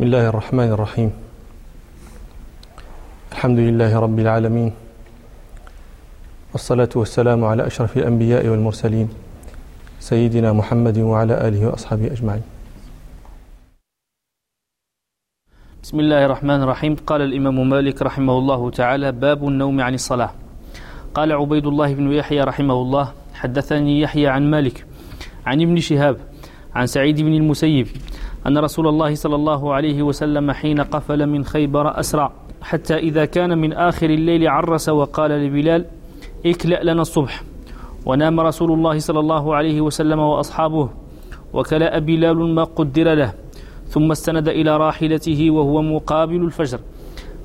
بسم الله الرحمن الرحيم الحمد لله رب العالمين والصلاة والسلام على أشرف الأنبياء والمرسلين سيدنا محمد وعلى آله وأصحابه أجمعين بسم الله الرحمن الرحيم قال الإمام مالك رحمه الله تعالى باب النوم عن الصلاة قال عبيد الله بن يحيى رحمه الله حدثني يحيى عن مالك عن ابن شهاب عن سعيد بن المسيب أن رسول الله صلى الله عليه وسلم حين قفل من خيبر أسرع حتى إذا كان من آخر الليل عرس وقال لبلال اكلأ لنا الصبح. ونام رسول الله صلى الله عليه وسلم وأصحابه وكلأ بلال ما قدر له ثم استند إلى راحلته وهو مقابل الفجر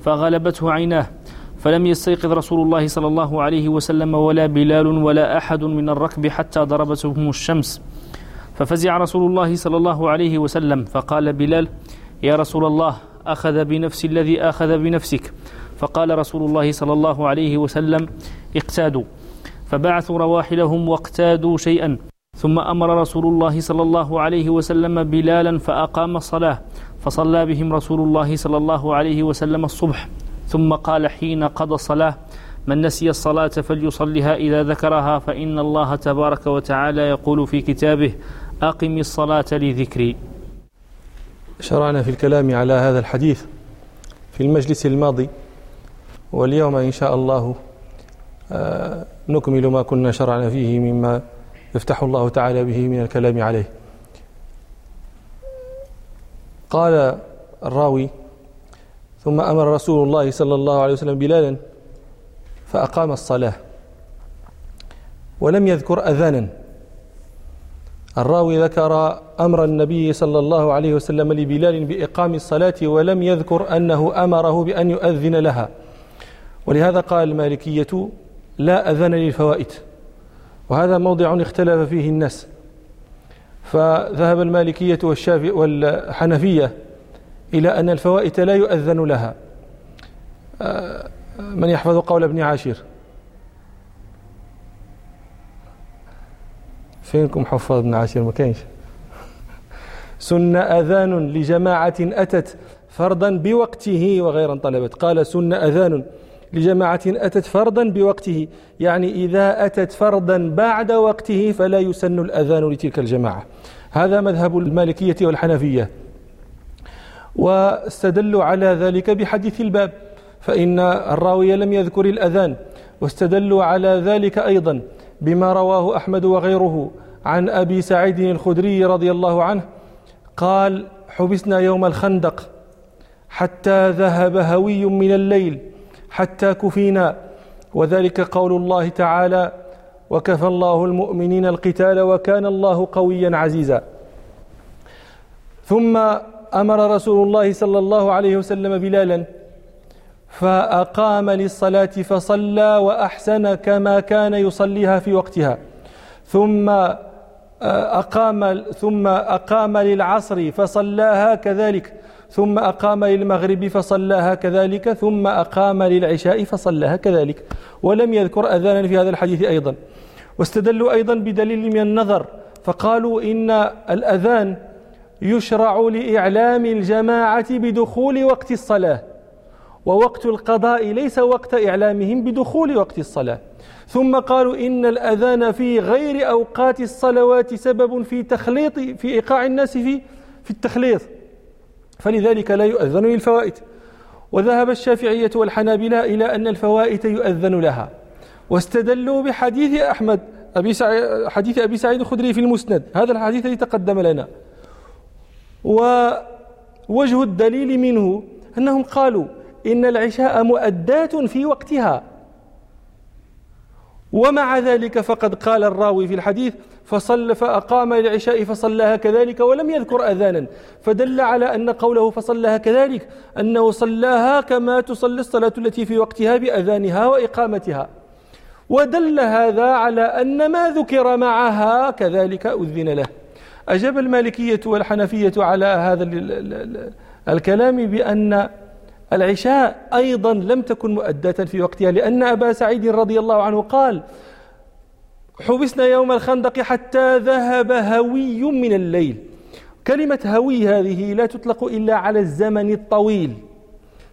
فغلبته عيناه فلم يستيقظ رسول الله صلى الله عليه وسلم ولا بلال ولا أحد من الركب حتى ضربتهم الشمس. ففزع رسول الله صلى الله عليه وسلم فقال بلال يا رسول الله أخذ بنفس الذي أخذ بنفسك. فقال رسول الله صلى الله عليه وسلم اقتادوا. فبعثوا رواحلهم واقتادوا شيئا. ثم أمر رسول الله صلى الله عليه وسلم بلالا فأقام الصلاة فصلى بهم رسول الله صلى الله عليه وسلم الصبح. ثم قال حين قضى الصلاة من نسي الصلاة فليصلها إذا ذكرها فإن الله تبارك وتعالى يقول في كتابه أقم الصلاة لذكري. شرعنا في الكلام على هذا الحديث في المجلس الماضي واليوم إن شاء الله آه، نكمل ما كنا شرعنا فيه مما يفتح الله تعالى به من الكلام عليه. قال الراوي ثم أمر رسول الله صلى الله عليه وسلم بلالا فأقام الصلاة ولم يذكر أذانا الراوي ذكر أمر النبي صلى الله عليه وسلم لبلال بإقام الصلاة ولم يذكر أنه أمره بأن يؤذن لها. ولهذا قال المالكية لا أذن للفوائد. وهذا موضع اختلف فيه الناس. فذهب المالكية والشافعي والحنفية إلى أن الفوائت لا يؤذن لها. آه، من يحفظ قول ابن عاشر؟ فينكم حفاظ ابن عاشر؟ ما كاينش. سن أذان لجماعة أتت فرضا بوقته وغير طلبت. قال سن أذان لجماعة أتت فرضا بوقته. يعني إذا أتت فرضا بعد وقته فلا يسن الأذان لتلك الجماعة. هذا مذهب المالكية والحنفية. واستدلوا على ذلك بحديث الباب فإن الراوي لم يذكر الأذان. واستدلوا على ذلك أيضا. بما رواه أحمد وغيره عن أبي سعيد الخدري رضي الله عنه قال حبسنا يوم الخندق حتى ذهب هوي من الليل حتى كفينا وذلك قول الله تعالى وكفى الله المؤمنين القتال وكان الله قويا عزيزا ثم أمر رسول الله صلى الله عليه وسلم بلالا فأقام للصلاة فصلى وأحسن كما كان يصليها في وقتها. ثم آه، أقام ثم أقام للعصر فصلاها كذلك. ثم أقام للمغرب فصلاها كذلك. ثم أقام للعشاء فصلاها كذلك. ولم يذكر أذانا في هذا الحديث أيضا. واستدلوا أيضا بدليل من النظر. فقالوا إن الأذان يشرع لإعلام الجماعة بدخول وقت الصلاة. ووقت القضاء ليس وقت إعلامهم بدخول وقت الصلاة. ثم قالوا إن الأذان في غير أوقات الصلوات سبب في تخليط في إيقاع الناس في في التخليط. فلذلك لا يؤذن للفوائت وذهب الشافعية والحنابلة إلى أن الفوائت يؤذن لها. واستدلوا بحديث أحمد أبي سعيد حديث أبي سعيد الخدري في المسند. هذا الحديث الذي تقدم لنا. ووجه الدليل منه أنهم قالوا إن العشاء مؤدات في وقتها. ومع ذلك فقد قال الراوي في الحديث فصلى فأقام العشاء فصلاها كذلك ولم يذكر أذانا. فدل على أن قوله فصلاها كذلك أنه صلاها كما تصلي الصلاة التي في وقتها بأذانها وإقامتها. ودل هذا على أن ما ذكر معها كذلك أذن له. أجاب المالكية والحنفية على هذا الكلام بأن العشاء أيضا لم تكن مؤداة في وقتها لأن أبا سعيد رضي الله عنه قال حبسنا يوم الخندق حتى ذهب هوي من الليل. كلمة هوي هذه لا تطلق إلا على الزمن الطويل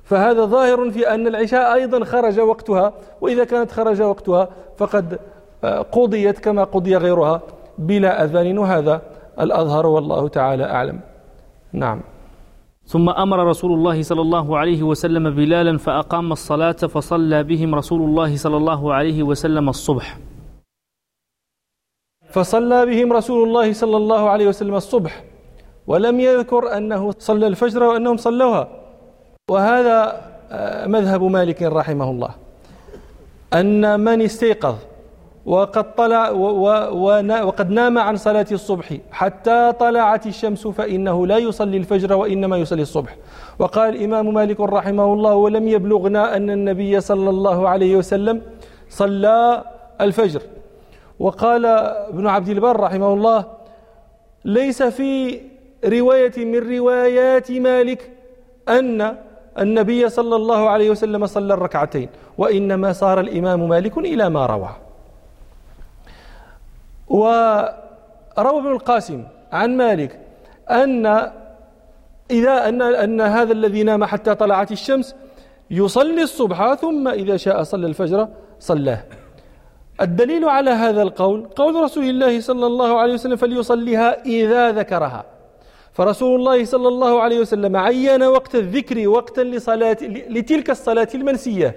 فهذا ظاهر في أن العشاء أيضا خرج وقتها وإذا كانت خرج وقتها فقد آه، قضيت كما قضي غيرها بلا أذان وهذا الأظهر والله تعالى أعلم. نعم. ثم أمر رسول الله صلى الله عليه وسلم بلالا فأقام الصلاة فصلى بهم رسول الله صلى الله عليه وسلم الصبح. فصلى بهم رسول الله صلى الله عليه وسلم الصبح ولم يذكر أنه صلى الفجر وأنهم صلوها. وهذا آه، مذهب مالك رحمه الله أن من استيقظ وقد طلع وقد نام عن صلاة الصبح. حتى طلعت الشمس فإنه لا يصلي الفجر وإنما يصلي الصبح. وقال الإمام مالك رحمه الله ولم يبلغنا أن النبي صلى الله عليه وسلم صلى الفجر وقال ابن عبد البر رحمه الله ليس في رواية من روايات مالك أن النبي صلى الله عليه وسلم صلى الركعتين وإنما صار الإمام مالك إلى ما روى وروى ابن القاسم عن مالك أن إذا أن أن هذا الذي نام حتى طلعت الشمس يصلي الصبح ثم إذا شاء صلى الفجر صلاه. الدليل على هذا القول قول رسول الله صلى الله عليه وسلم فليصليها إذا ذكرها. فرسول الله صلى الله عليه وسلم عين وقت الذكر وقتا لصلاة لتلك الصلاة المنسية.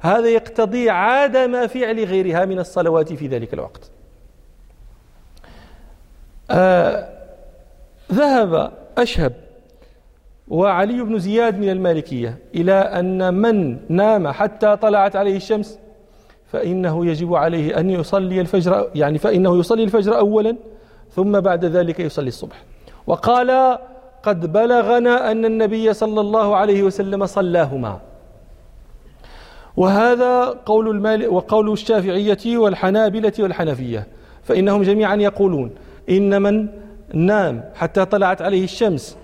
هذا يقتضي عدم فعل غيرها من الصلوات في ذلك الوقت. آه ذهب أشهب وعلي بن زياد من المالكية إلى أن من نام حتى طلعت عليه الشمس فإنه يجب عليه أن يصلي الفجر يعني فإنه يصلي الفجر أولا ثم بعد ذلك يصلي الصبح. وقال قد بلغنا أن النبي صلى الله عليه وسلم صلاهما. وهذا قول المال وقول الشافعية والحنابلة والحنفية فإنهم جميعا يقولون إن من نام حتى طلعت عليه الشمس.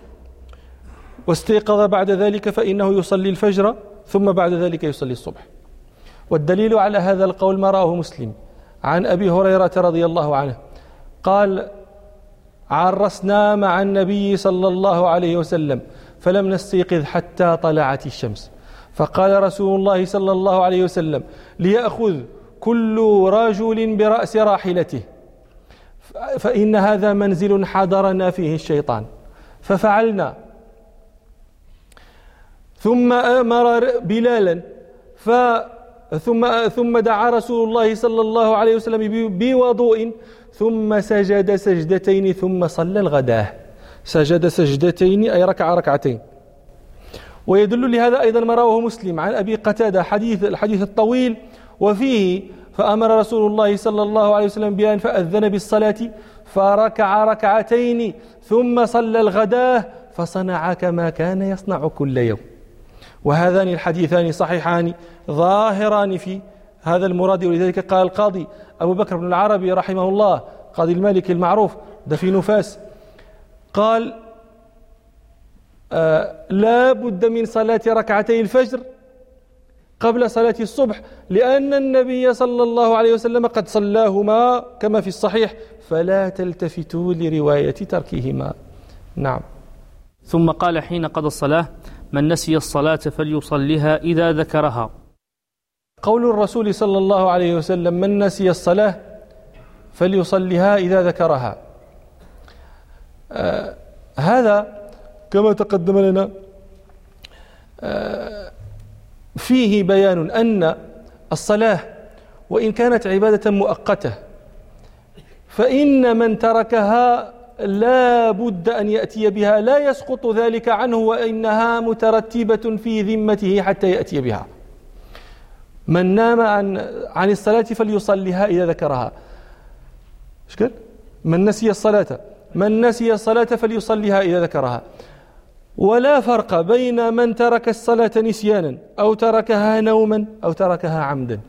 واستيقظ بعد ذلك فإنه يصلي الفجر ثم بعد ذلك يصلي الصبح. والدليل على هذا القول ما رآه مسلم. عن أبي هريرة رضي الله عنه قال عرسنا مع النبي صلى الله عليه وسلم فلم نستيقظ حتى طلعت الشمس. فقال رسول الله صلى الله عليه وسلم ليأخذ كل رجل برأس راحلته. فإن هذا منزل حضرنا فيه الشيطان. ففعلنا. ثم أمر بلالا. ف ثم ثم دعا رسول الله صلى الله عليه وسلم بوضوء. ثم سجد سجدتين ثم صلى الغداة. سجد سجدتين أي ركع ركعتين. ويدل لهذا أيضا ما رواه مسلم عن أبي قتادة حديث الحديث الطويل. وفيه فأمر رسول الله صلى الله عليه وسلم بأن فأذن بالصلاة فركع ركعتين ثم صلى الغداة فصنع كما كان يصنع كل يوم. وهذان الحديثان صحيحان ظاهران في هذا المراد. ولذلك قال القاضي أبو بكر بن العربي رحمه الله قاضي المالك المعروف ده في نفاس. قال آه لا بد من صلاة ركعتي الفجر قبل صلاة الصبح لأن النبي صلى الله عليه وسلم قد صلاهما كما في الصحيح فلا تلتفتوا لرواية تركهما. نعم. ثم قال حين قضى الصلاة من نسي الصلاة فليصليها إذا ذكرها. قول الرسول صلى الله عليه وسلم من نسي الصلاة فليصليها إذا ذكرها. آه هذا كما تقدم لنا آه فيه بيان أن الصلاة وإن كانت عبادة مؤقتة فإن من تركها لا بد أن يأتي بها لا يسقط ذلك عنه وإنها مترتبة في ذمته حتى يأتي بها. من نام عن عن الصلاة فليصليها إذا ذكرها. قال؟ من نسي الصلاة من نسي الصلاة فليصليها إذا ذكرها. ولا فرق بين من ترك الصلاة نسيانا أو تركها نوما أو تركها عمدا.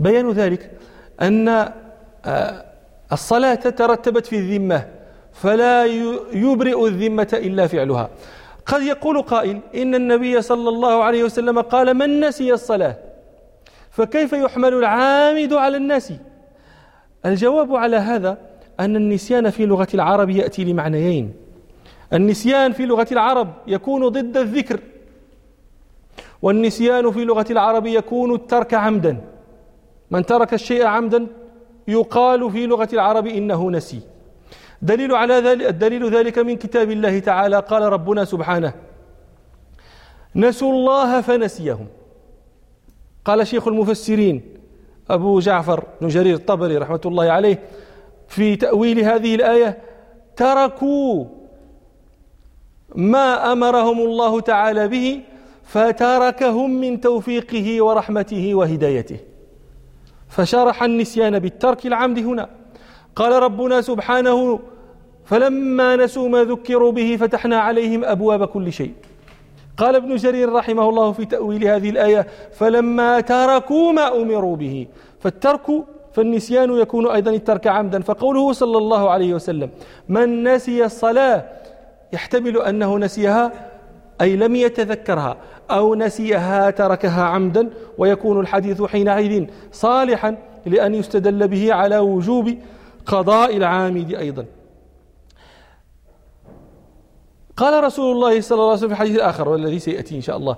بيان ذلك أن آه، الصلاة ترتبت في الذمة فلا يبرئ الذمة إلا فعلها. قد يقول قائل إن النبي صلى الله عليه وسلم قال من نسي الصلاة فكيف يحمل العامد على الناس؟ الجواب على هذا أن النسيان في لغة العرب يأتي لمعنيين. النسيان في لغة العرب يكون ضد الذكر. والنسيان في لغة العرب يكون الترك عمدا. من ترك الشيء عمدا يقال في لغة العرب إنه نسي. دليل على ذلك الدليل ذلك من كتاب الله تعالى. قال ربنا سبحانه نسوا الله فنسيهم. قال شيخ المفسرين أبو جعفر بن جرير الطبري رحمة الله عليه في تأويل هذه الآية تركوا ما أمرهم الله تعالى به فتركهم من توفيقه ورحمته وهدايته. فشرح النسيان بالترك العمد هنا. قال ربنا سبحانه فلما نسوا ما ذكروا به فتحنا عليهم أبواب كل شيء. قال ابن جرير رحمه الله في تأويل هذه الآية فلما تركوا ما أمروا به. فالترك فالنسيان يكون أيضا الترك عمدا. فقوله صلى الله عليه وسلم من نسي الصلاة يحتمل أنه نسيها أي لم يتذكرها أو نسيها تركها عمدا ويكون الحديث حينئذ صالحا لأن يستدل به على وجوب قضاء العامد أيضا. قال رسول الله صلى الله عليه وسلم في حديث آخر والذي سيأتي إن شاء الله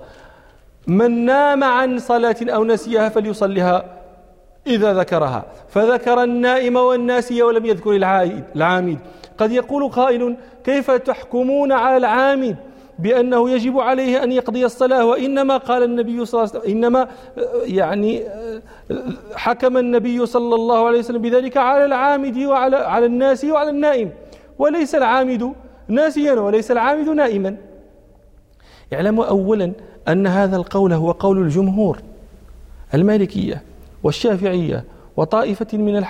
من نام عن صلاة أو نسيها فليصلها إذا ذكرها. فذكر النائم والناسي ولم يذكر العامد. قد يقول قائل كيف تحكمون على العامد بأنه يجب عليه أن يقضي الصلاة؟ وإنما قال النبي صلى الله عليه وسلم إنما يعني حكم النبي صلى الله عليه وسلم بذلك على العامد وعلى على الناس وعلى النائم. وليس العامد ناسيا وليس العامد نائما. اعلموا أولا أن هذا القول هو قول الجمهور المالكية والشافعية وطائفة من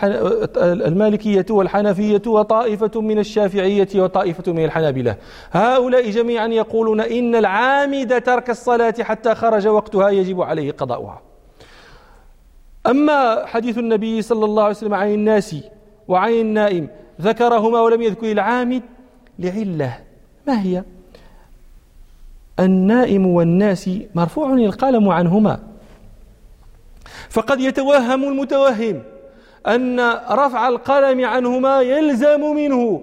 المالكية والحنفية وطائفة من الشافعية وطائفة من الحنابلة. هؤلاء جميعا يقولون إن العامد ترك الصلاة حتى خرج وقتها يجب عليه قضاؤها. أما حديث النبي صلى الله عليه وسلم عن الناس وعن النائم ذكرهما ولم يذكر العامد لعلة. ما هي؟ النائم والناس مرفوع القلم عنهما. فقد يتوهم المتوهم أن رفع القلم عنهما يلزم منه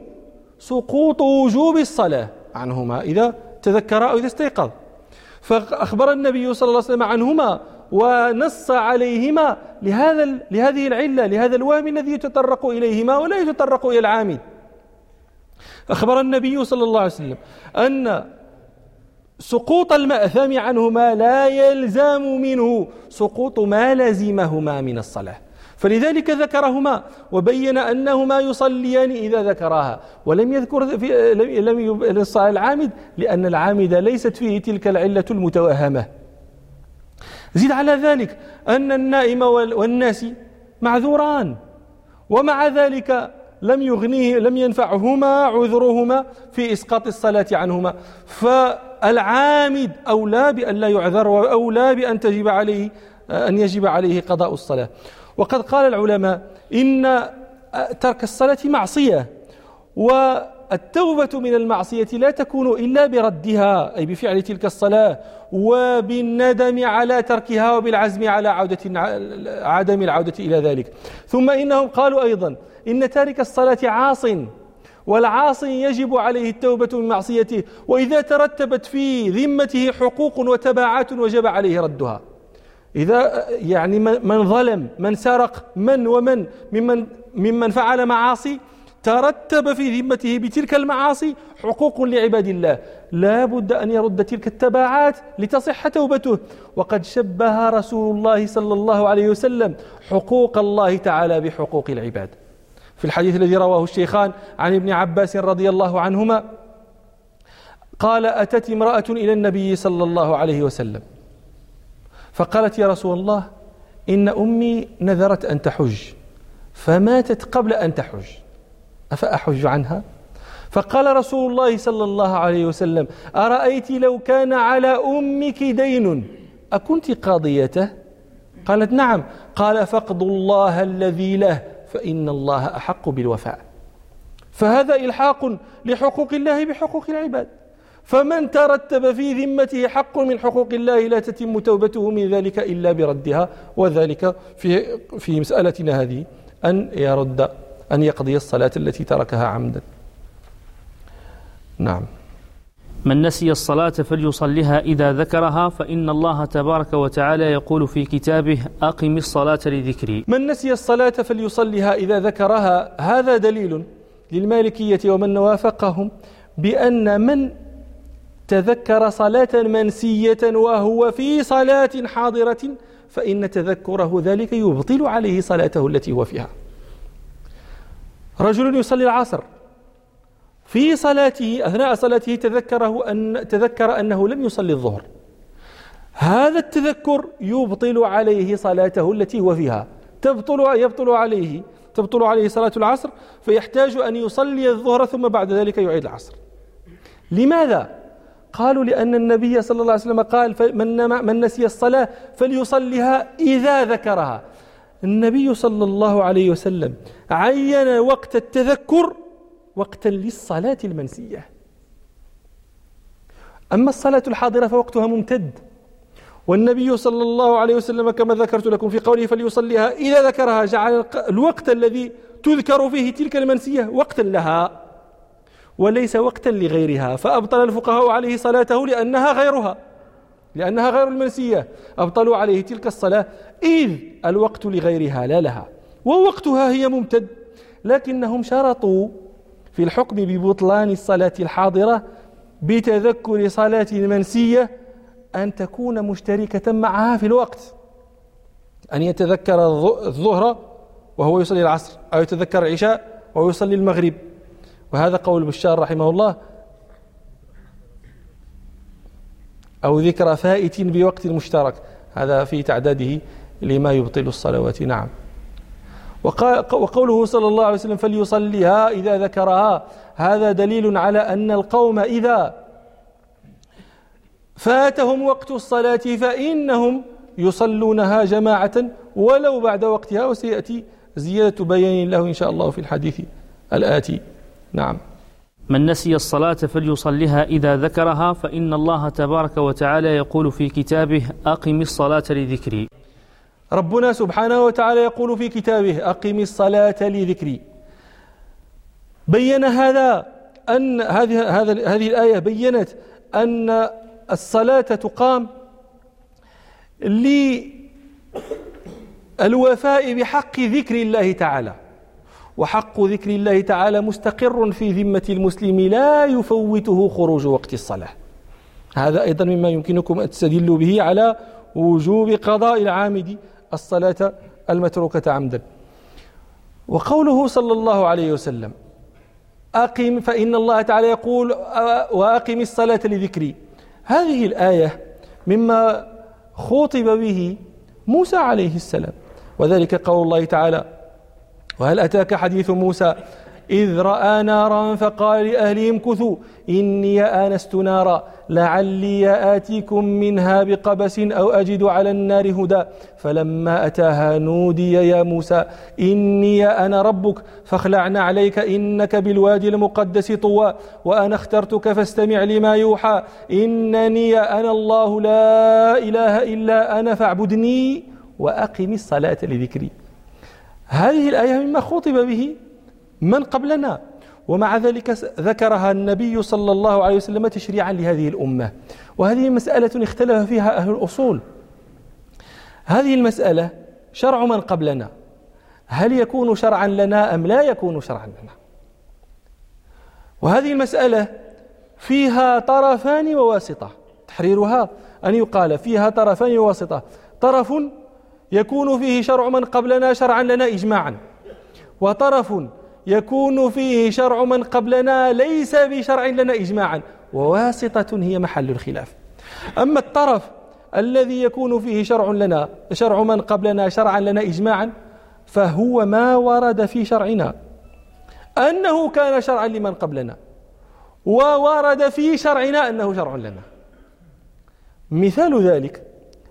سقوط وجوب الصلاة عنهما إذا تذكر أو إذا استيقظ. فأخبر النبي صلى الله عليه وسلم عنهما ونص عليهما لهذا لهذه العلة لهذا الوهم الذي يتطرق إليهما ولا يتطرق إلى العامل. أخبر النبي صلى الله عليه وسلم أن سقوط المأثم عنهما لا يلزم منه. سقوط ما لزمهما من الصلاة. فلذلك ذكرهما وبين أنهما يصليان إذا ذكراها. ولم يذكر في لم ينص العامد لأن العامد ليست فيه تلك العلة المتوهمة. زيد على ذلك أن النائم والناس معذوران. ومع ذلك لم يغنيه لم ينفعهما عذرهما في إسقاط الصلاة عنهما. فالعامد أولى بأن لا يعذر وأولى بأن تجب عليه أن يجب عليه قضاء الصلاة. وقد قال العلماء إن ترك الصلاة معصية والتوبة من المعصية لا تكون إلا بردها أي بفعل تلك الصلاة وبالندم على تركها وبالعزم على عودة عدم العودة إلى ذلك. ثم إنهم قالوا أيضا إن تارك الصلاة عاص. والعاصي يجب عليه التوبة من معصيته وإذا ترتبت في ذمته حقوق وتبعات وجب عليه ردها. إذا يعني من ظلم من سرق من ومن ممن ممن فعل معاصي ترتب في ذمته بتلك المعاصي حقوق لعباد الله. لا بد أن يرد تلك التبعات لتصح توبته. وقد شبه رسول الله صلى الله عليه وسلم حقوق الله تعالى بحقوق العباد. في الحديث الذي رواه الشيخان عن ابن عباس رضي الله عنهما قال أتت امرأة إلى النبي صلى الله عليه وسلم فقالت يا رسول الله إن أمي نذرت أن تحج فماتت قبل أن تحج أفأحج عنها؟ فقال رسول الله صلى الله عليه وسلم أرأيت لو كان على أمك دين أكنت قاضيته؟ قالت نعم. قال فاقض الله الذي له. فإن الله أحق بالوفاء. فهذا إلحاق لحقوق الله بحقوق العباد. فمن ترتب في ذمته حق من حقوق الله لا تتم توبته من ذلك إلا بردها وذلك في في مسألتنا هذه أن يرد أن يقضي الصلاة التي تركها عمدا. نعم. من نسي الصلاة فليصلها إذا ذكرها فإن الله تبارك وتعالى يقول في كتابه أقم الصلاة لذكري. من نسي الصلاة فليصلها إذا ذكرها هذا دليل للمالكية ومن وافقهم بأن من تذكر صلاة منسية وهو في صلاة حاضرة فإن تذكره ذلك يبطل عليه صلاته التي هو فيها. رجل يصلي العصر في صلاته أثناء صلاته تذكره أن تذكر أنه لم يصلي الظهر. هذا التذكر يبطل عليه صلاته التي هو فيها. تبطل يبطل عليه تبطل عليه صلاة العصر فيحتاج أن يصلي الظهر ثم بعد ذلك يعيد العصر. لماذا؟ قالوا لأن النبي صلى الله عليه وسلم قال من, من نسي الصلاة فليصليها إذا ذكرها. النبي صلى الله عليه وسلم عين وقت التذكر وقتا للصلاة المنسية. أما الصلاة الحاضرة فوقتها ممتد. والنبي صلى الله عليه وسلم كما ذكرت لكم في قوله فليصليها إذا ذكرها جعل الوقت الذي تذكر فيه تلك المنسية وقتا لها وليس وقتا لغيرها. فأبطل الفقهاء عليه صلاته لأنها غيرها لأنها غير المنسية. أبطلوا عليه تلك الصلاة إذ الوقت لغيرها لا لها. ووقتها هي ممتد لكنهم شرطوا في الحكم ببطلان الصلاة الحاضرة بتذكر صلاة منسية أن تكون مشتركة معها في الوقت. أن يتذكر الظهر وهو يصلي العصر أو يتذكر العشاء وهو يصلي المغرب. وهذا قول بشار رحمه الله. أو ذكر فائت بوقت مشترك. هذا في تعداده لما يبطل الصلوات. نعم. وقوله صلى الله عليه وسلم فليصليها إذا ذكرها. هذا دليل على أن القوم إذا فاتهم وقت الصلاة فإنهم يصلونها جماعة ولو بعد وقتها وسيأتي زيادة بيان له إن شاء الله في الحديث الآتي. نعم. من نسي الصلاة فليصلها إذا ذكرها فإن الله تبارك وتعالى يقول في كتابه أقم الصلاة لذكري. ربنا سبحانه وتعالى يقول في كتابه أقم الصلاة لذكري. بين هذا أن هذه هذه هذه الآية بينت أن الصلاة تقام للوفاء بحق ذكر الله تعالى. وحق ذكر الله تعالى مستقر في ذمة المسلم لا يفوته خروج وقت الصلاة. هذا أيضا مما يمكنكم أن تستدلوا به على وجوب قضاء العامد الصلاة المتروكة عمدا. وقوله صلى الله عليه وسلم أقم فإن الله تعالى يقول وأقم الصلاة لذكري. هذه الآية مما خوطب به موسى عليه السلام. وذلك قول الله تعالى وهل أتاك حديث موسى؟ إذ رأى نارا فقال لأهلهم كثوا إني آنست نارا. لعلي آتيكم منها بقبس أو أجد على النار هدى. فلما أتاها نودي يا موسى إني أنا ربك فاخلعنا عليك إنك بالوادي المقدس طوى. وأنا اخترتك فاستمع لما يوحى. إنني أنا الله لا إله إلا أنا فاعبدني وأقم الصلاة لذكري. هذه الآية مما خطب به من قبلنا. ومع ذلك ذكرها النبي صلى الله عليه وسلم تشريعا لهذه الأمة. وهذه مسألة اختلف فيها أهل الأصول. هذه المسألة شرع من قبلنا. هل يكون شرعا لنا أم لا يكون شرعا لنا؟ وهذه المسألة فيها طرفان وواسطة. تحريرها أن يقال فيها طرفان وواسطة. طرف يكون فيه شرع من قبلنا شرعا لنا إجماعا. وطرف يكون فيه شرع من قبلنا ليس بشرع لنا إجماعا. وواسطة هي محل الخلاف. أما الطرف الذي يكون فيه شرع لنا شرع من قبلنا شرعا لنا إجماعا فهو ما ورد في شرعنا. أنه كان شرعا لمن قبلنا. وورد في شرعنا أنه شرع لنا. مثال ذلك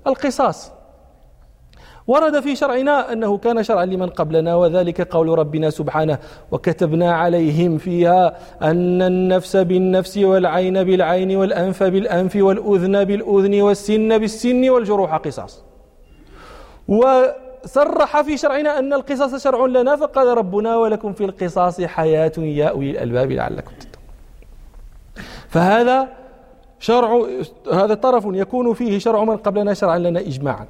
القصاص. ورد في شرعنا أنه كان شرعا لمن قبلنا وذلك قول ربنا سبحانه وكتبنا عليهم فيها أن النفس بالنفس والعين بالعين والأنف بالأنف والأذن بالأذن والسن بالسن والجروح قصاص. صرح في شرعنا أن القصاص شرع لنا فقال ربنا ولكم في القصاص حياة يا أولي الألباب لعلكم تتقون فهذا شرع هذا طرف يكون فيه شرع من قبلنا شرعا لنا إجماعا.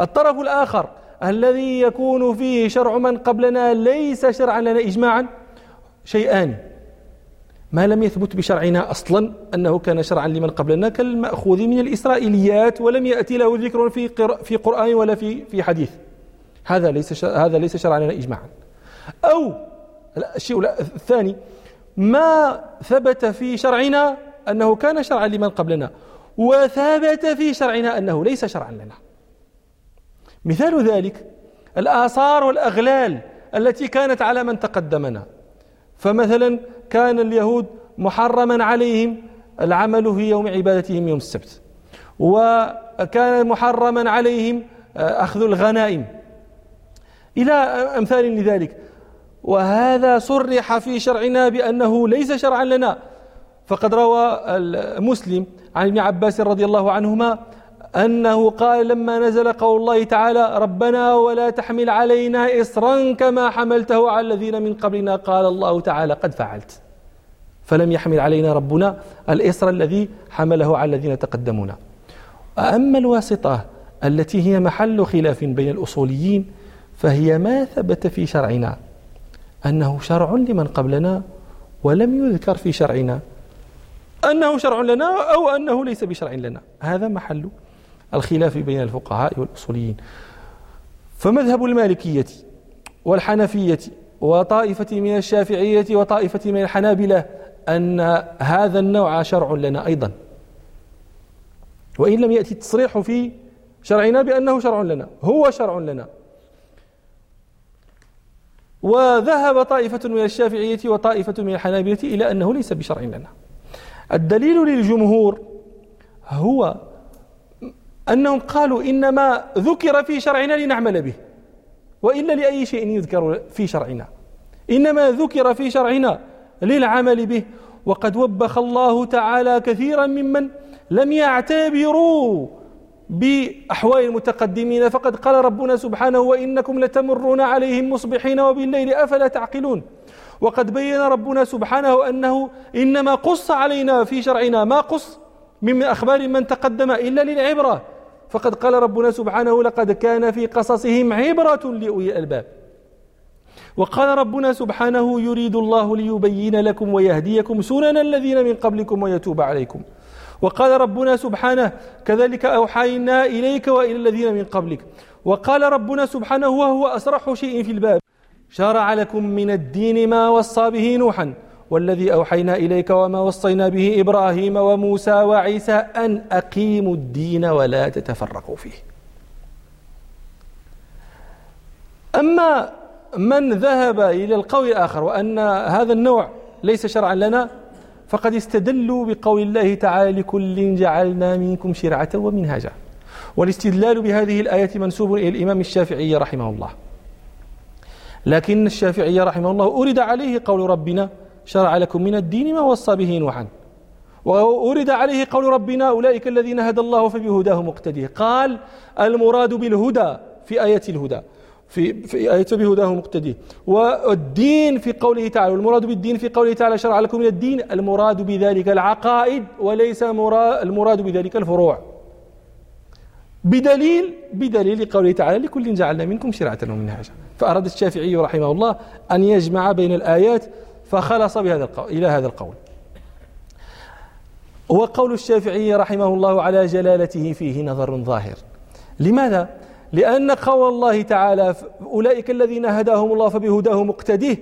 الطرف الآخر الذي يكون فيه شرع من قبلنا ليس شرعا لنا إجماعا شيئان. ما لم يثبت بشرعنا أصلا أنه كان شرعا لمن قبلنا كالمأخوذ من الإسرائيليات ولم يأتي له ذكر في في قرآن ولا في في حديث. هذا ليس هذا ليس شرعا لنا إجماعا. أو الشيء الثاني ما ثبت في شرعنا أنه كان شرعا لمن قبلنا وثبت في شرعنا أنه ليس شرعا لنا. مثال ذلك الآثار والأغلال التي كانت على من تقدمنا. فمثلا كان اليهود محرما عليهم العمل في يوم عبادتهم يوم السبت وكان محرما عليهم آه، أخذ الغنائم. إلى أمثال لذلك. وهذا صرح في شرعنا بأنه ليس شرعا لنا. فقد روى مسلم عن ابن عباس رضي الله عنهما أنه قال لما نزل قول الله تعالى ربنا ولا تحمل علينا إصرا كما حملته على الذين من قبلنا قال الله تعالى قد فعلت. فلم يحمل علينا ربنا الإصر الذي حمله على الذين تقدمونا أما الواسطة التي هي محل خلاف بين الأصوليين فهي ما ثبت في شرعنا. أنه شرع لمن قبلنا ولم يذكر في شرعنا. أنه شرع لنا أو أنه ليس بشرع لنا. هذا محل الخلاف بين الفقهاء والأصوليين. فمذهب المالكية والحنفية وطائفة من الشافعية وطائفة من الحنابلة أن هذا النوع شرع لنا أيضا. وإن لم يأتي التصريح في شرعنا بأنه شرع لنا هو شرع لنا. وذهب طائفة من الشافعية وطائفة من الحنابلة إلى أنه ليس بشرع لنا. الدليل للجمهور هو أنهم قالوا إنما ذكر في شرعنا لنعمل به وإلا لأي شيء يذكر في شرعنا. إنما ذكر في شرعنا للعمل به وقد وبخ الله تعالى كثيرا ممن لم يعتبروا بأحوال المتقدمين. فقد قال ربنا سبحانه وإنكم لتمرون عليهم مصبحين وبالليل أفلا تعقلون. وقد بين ربنا سبحانه أنه إنما قص علينا في شرعنا ما قص من أخبار من تقدم إلا للعبرة. فقد قال ربنا سبحانه لقد كان في قصصهم عبرة لأولي الألباب. وقال ربنا سبحانه يريد الله ليبين لكم ويهديكم سنن الذين من قبلكم ويتوب عليكم. وقال ربنا سبحانه كذلك أوحينا إليك وإلى الذين من قبلك. وقال ربنا سبحانه وهو أسرح شيء في الباب. شرع لكم من الدين ما وصى به نوحا. والذي أوحينا إليك وما وصينا به إبراهيم وموسى وعيسى أن أقيموا الدين ولا تتفرقوا فيه. أما من ذهب إلى القول الآخر وأن هذا النوع ليس شرعا لنا فقد استدلوا بقول الله تعالى لكل جعلنا منكم شرعة ومنهاجا والاستدلال بهذه الآية منسوب إلى الإمام الشافعي رحمه الله. لكن الشافعي رحمه الله أرد عليه قول ربنا شرع لكم من الدين ما وصى به نوحا. وأورد عليه قول ربنا أولئك الذين هدى الله فبهداه مقتديه قال المراد بالهدى في آية الهدى. في في آية بهداه مقتديه والدين في قوله تعالى والمراد بالدين في قوله تعالى شرع لكم من الدين المراد بذلك العقائد وليس المراد بذلك الفروع. بدليل بدليل قوله تعالى لكل جعلنا منكم شرعة ومنهاجا. فأراد الشافعي رحمه الله أن يجمع بين الآيات فخلص بهذا القول إلى هذا القول. وقول الشافعي رحمه الله على جلالته فيه نظر ظاهر. لماذا؟ لأن قول الله تعالى أولئك الذين هداهم الله فبهداه مقتديه.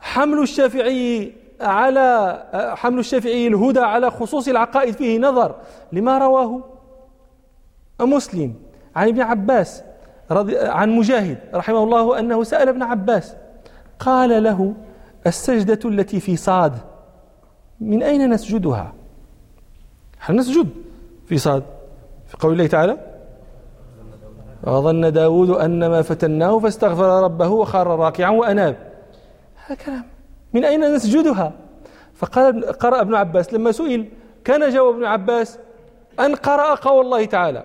حمل الشافعي على حمل الشافعي الهدى على خصوص العقائد فيه نظر. لما رواه مسلم عن ابن عباس رضي عن مجاهد رحمه الله أنه سأل ابن عباس قال له السجدة التي في صاد من أين نسجدها؟ هل نسجد في صاد؟ في قول الله تعالى وظن داود أن ما فتناه فاستغفر ربه وخر راكعا وأناب. هذا كلام. من أين نسجدها؟ فقال قرأ ابن عباس لما سئل كان جواب ابن عباس أن قرأ قول الله تعالى.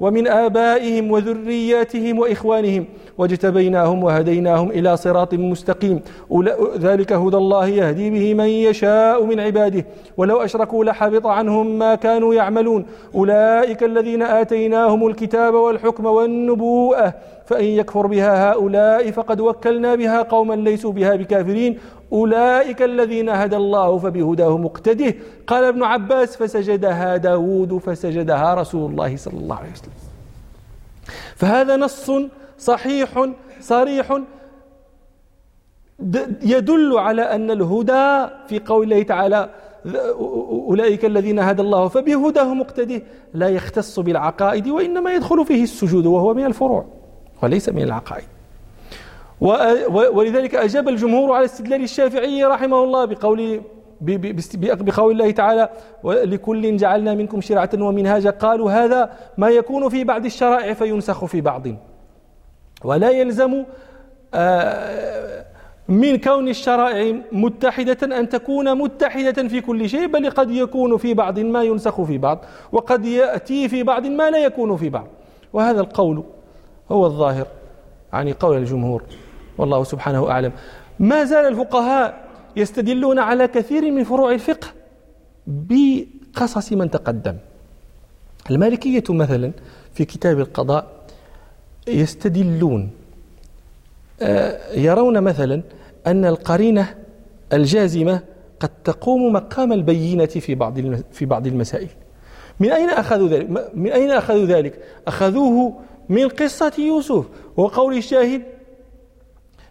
ومن آبائهم وذرياتهم وإخوانهم واجتبيناهم وهديناهم إلى صراط مستقيم. ذلك هدى الله يهدي به من يشاء من عباده. ولو أشركوا لحبط عنهم ما كانوا يعملون. أولئك الذين آتيناهم الكتاب والحكم والنبوءة. فإن يكفر بها هؤلاء فقد وكلنا بها قوما ليسوا بها بكافرين. أولئك الذين هدى الله فبهداه مقتده. قال ابن عباس فسجدها داود فسجدها رسول الله صلى الله عليه وسلم. فهذا نص صحيح صريح يدل على أن الهدى في قول الله تعالى أولئك الذين هدى الله فبهداه مقتده. لا يختص بالعقائد وإنما يدخل فيه السجود وهو من الفروع وليس من العقائد. ولذلك أجاب الجمهور على استدلال الشافعي رحمه الله بقول بقول الله تعالى لكل جعلنا منكم شرعة ومنهاجا قالوا هذا ما يكون في بعض الشرائع فينسخ في بعض. ولا يلزم آه، من كون الشرائع متحدة أن تكون متحدة في كل شيء بل قد يكون في بعض ما ينسخ في بعض وقد يأتي في بعض ما لا يكون في بعض. وهذا القول هو الظاهر عن قول الجمهور. والله سبحانه أعلم ما زال الفقهاء يستدلون على كثير من فروع الفقه بقصص من تقدم المالكية مثلا في كتاب القضاء يستدلون آه، يرون مثلا أن القرينة الجازمة قد تقوم مقام البينة في بعض في بعض المسائل من أين أخذوا ذلك؟ من أين أخذوا ذلك؟ أخذوه من قصة يوسف وقول الشاهد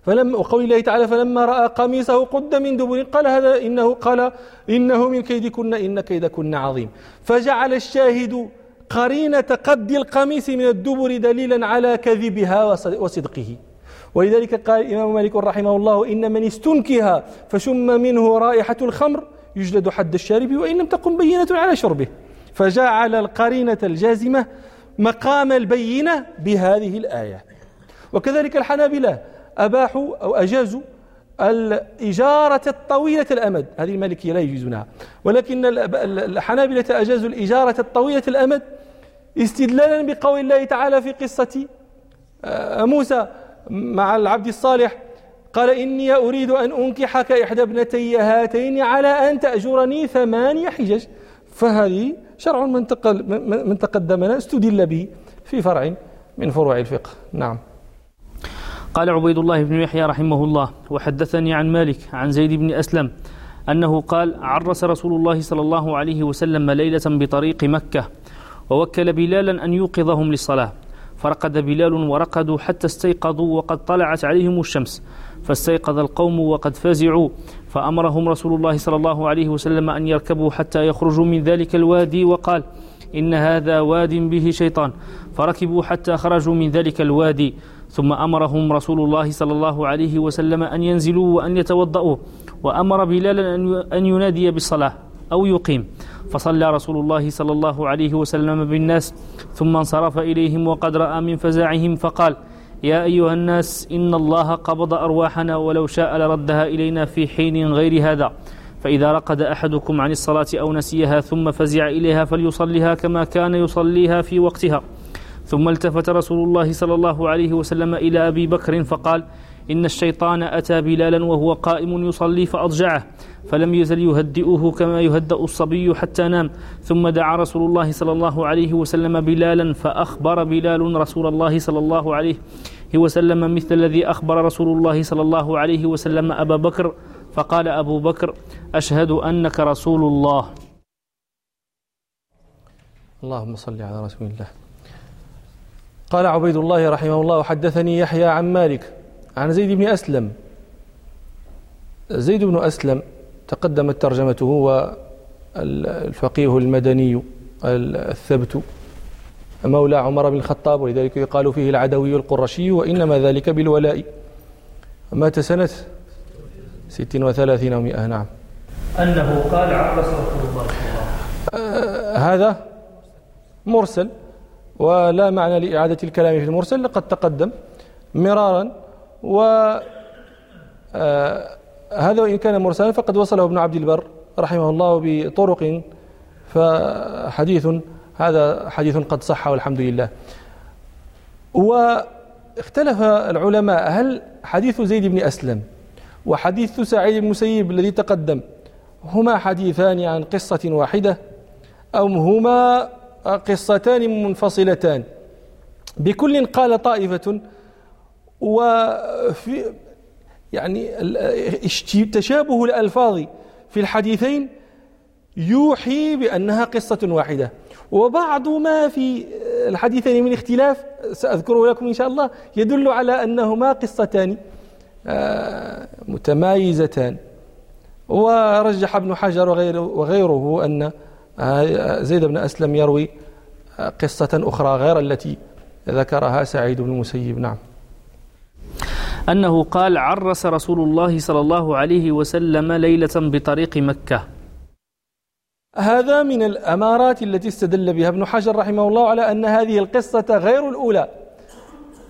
فلما وقول الله تعالى فلما رأى قميصه قد من دبر قال هذا إنه قال إنه من كيدكن إن كيدكن عظيم. فجعل الشاهد قرينة قد القميص من الدبر دليلا على كذبها وصدقه. ولذلك قال الإمام مالك رحمه الله إن من استنكها فشم منه رائحة الخمر يجلد حد الشارب وإن لم تقم بينة على شربه. فجعل القرينة الجازمة مقام البينة بهذه الآية. وكذلك الحنابلة أباحوا أو أجازوا الإجارة الطويلة الأمد. هذه المالكية لا يجوزونها. ولكن الحنابلة أجازوا الإجارة الطويلة الأمد استدلالا بقول الله تعالى في قصة آه، موسى مع العبد الصالح. قال إني أريد أن أنكحك إحدى ابنتي هاتين على أن تأجرني ثمانية حجج. فهذه شرع من, من تقدمنا استدل به في فرع من فروع الفقه. نعم. قال عبيد الله بن يحيى رحمه الله وحدثني عن مالك عن زيد بن أسلم أنه قال عرس رسول الله صلى الله عليه وسلم ليلة بطريق مكة ووكل بلالا أن يوقظهم للصلاة فرقد بلال ورقدوا حتى استيقظوا وقد طلعت عليهم الشمس فاستيقظ القوم وقد فزعوا فأمرهم رسول الله صلى الله عليه وسلم أن يركبوا حتى يخرجوا من ذلك الوادي وقال إن هذا واد به شيطان فركبوا حتى خرجوا من ذلك الوادي ثم أمرهم رسول الله صلى الله عليه وسلم أن ينزلوا وأن يتوضأوا وأمر بلالا أن ينادي بالصلاة أو يقيم. فصلى رسول الله صلى الله عليه وسلم بالناس ثم انصرف إليهم وقد رأى من فزعهم فقال يا أيها الناس إن الله قبض أرواحنا ولو شاء لردها إلينا في حين غير هذا. فإذا رقد أحدكم عن الصلاة أو نسيها ثم فزع إليها فليصليها كما كان يصليها في وقتها. ثم التفت رسول الله صلى الله عليه وسلم إلى أبي بكر فقال إن الشيطان أتى بلالا وهو قائم يصلي فأضجعه فلم يزل يهدئه كما يهدأ الصبي حتى نام. ثم دعا رسول الله صلى الله عليه وسلم بلالا فأخبر بلال رسول الله صلى الله عليه وسلم مثل الذي أخبر رسول الله صلى الله عليه وسلم أبا بكر فقال أبو بكر أشهد أنك رسول الله. اللهم صل على رسول الله. قال عبيد الله رحمه الله حدثني يحيى عن مالك عن زيد بن أسلم. زيد بن أسلم تقدمت ترجمته هو الفقيه المدني الثبت مولى عمر بن الخطاب ولذلك يقال فيه العدوي القرشي وإنما ذلك بالولاء. مات سنة ست وثلاثين ومئة نعم. أنه قال عبس رسول الله آه هذا مرسل. ولا معنى لإعادة الكلام في المرسل لقد تقدم مرارا و آه، هذا وإن كان مرسلا فقد وصله ابن عبد البر رحمه الله بطرق فحديث هذا حديث قد صح والحمد لله. واختلف العلماء هل حديث زيد بن أسلم وحديث سعيد بن المسيب الذي تقدم هما حديثان عن قصة واحدة أو هما قصتان منفصلتان. بكل قال طائفة وفي يعني تشابه الألفاظ في الحديثين يوحي بأنها قصة واحدة. وبعض ما في الحديثين من اختلاف سأذكره لكم إن شاء الله يدل على أنهما قصتان آه، متمايزتان. ورجح ابن حجر وغيره أن آه، زيد بن أسلم يروي آه، قصة أخرى غير التي ذكرها سعيد بن المسيب. نعم. أنه قال عرس رسول الله صلى الله عليه وسلم ليلة بطريق مكة. هذا من الأمارات التي استدل بها ابن حجر رحمه الله على أن هذه القصة غير الأولى.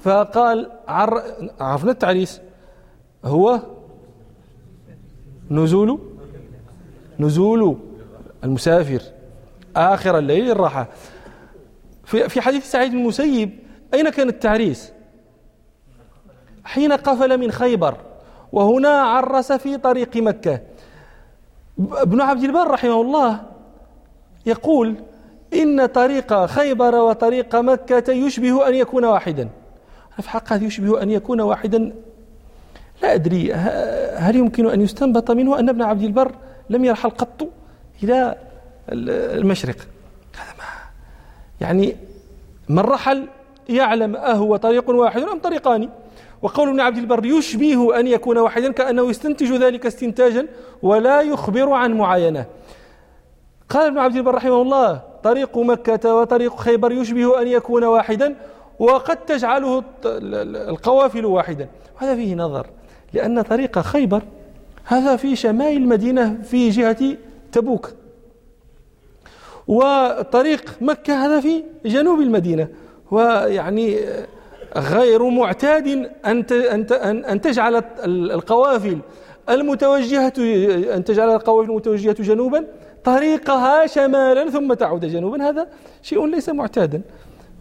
فقال عر... عرفنا التعريس. هو نزول نزول المسافر. آخر الليل الراحة في في حديث سعيد بن المسيب أين كان التعريس حين قفل من خيبر وهنا عرس في طريق مكة. ابن عبد البر رحمه الله يقول إن طريق خيبر وطريق مكة يشبه أن يكون واحدا. في حق هذا يشبه أن يكون واحدا؟ لا أدري هل يمكن أن يستنبط منه أن ابن عبد البر لم يرحل قط إلى المشرق. هذا ما يعني من رحل يعلم أهو طريق واحد أم طريقان؟ وقول ابن عبد البر يشبه أن يكون واحدا كأنه يستنتج ذلك استنتاجا ولا يخبر عن معاينة. قال ابن عبد البر رحمه الله طريق مكة وطريق خيبر يشبه أن يكون واحدا وقد تجعله القوافل واحدا. وهذا فيه نظر لأن طريق خيبر هذا في شمال المدينة في جهة تبوك. وطريق مكة هذا في جنوب المدينة. ويعني غير معتاد أن أن تجعل القوافل المتوجهة أن تجعل القوافل المتوجهة جنوبا طريقها شمالا ثم تعود جنوبا. هذا شيء ليس معتادا.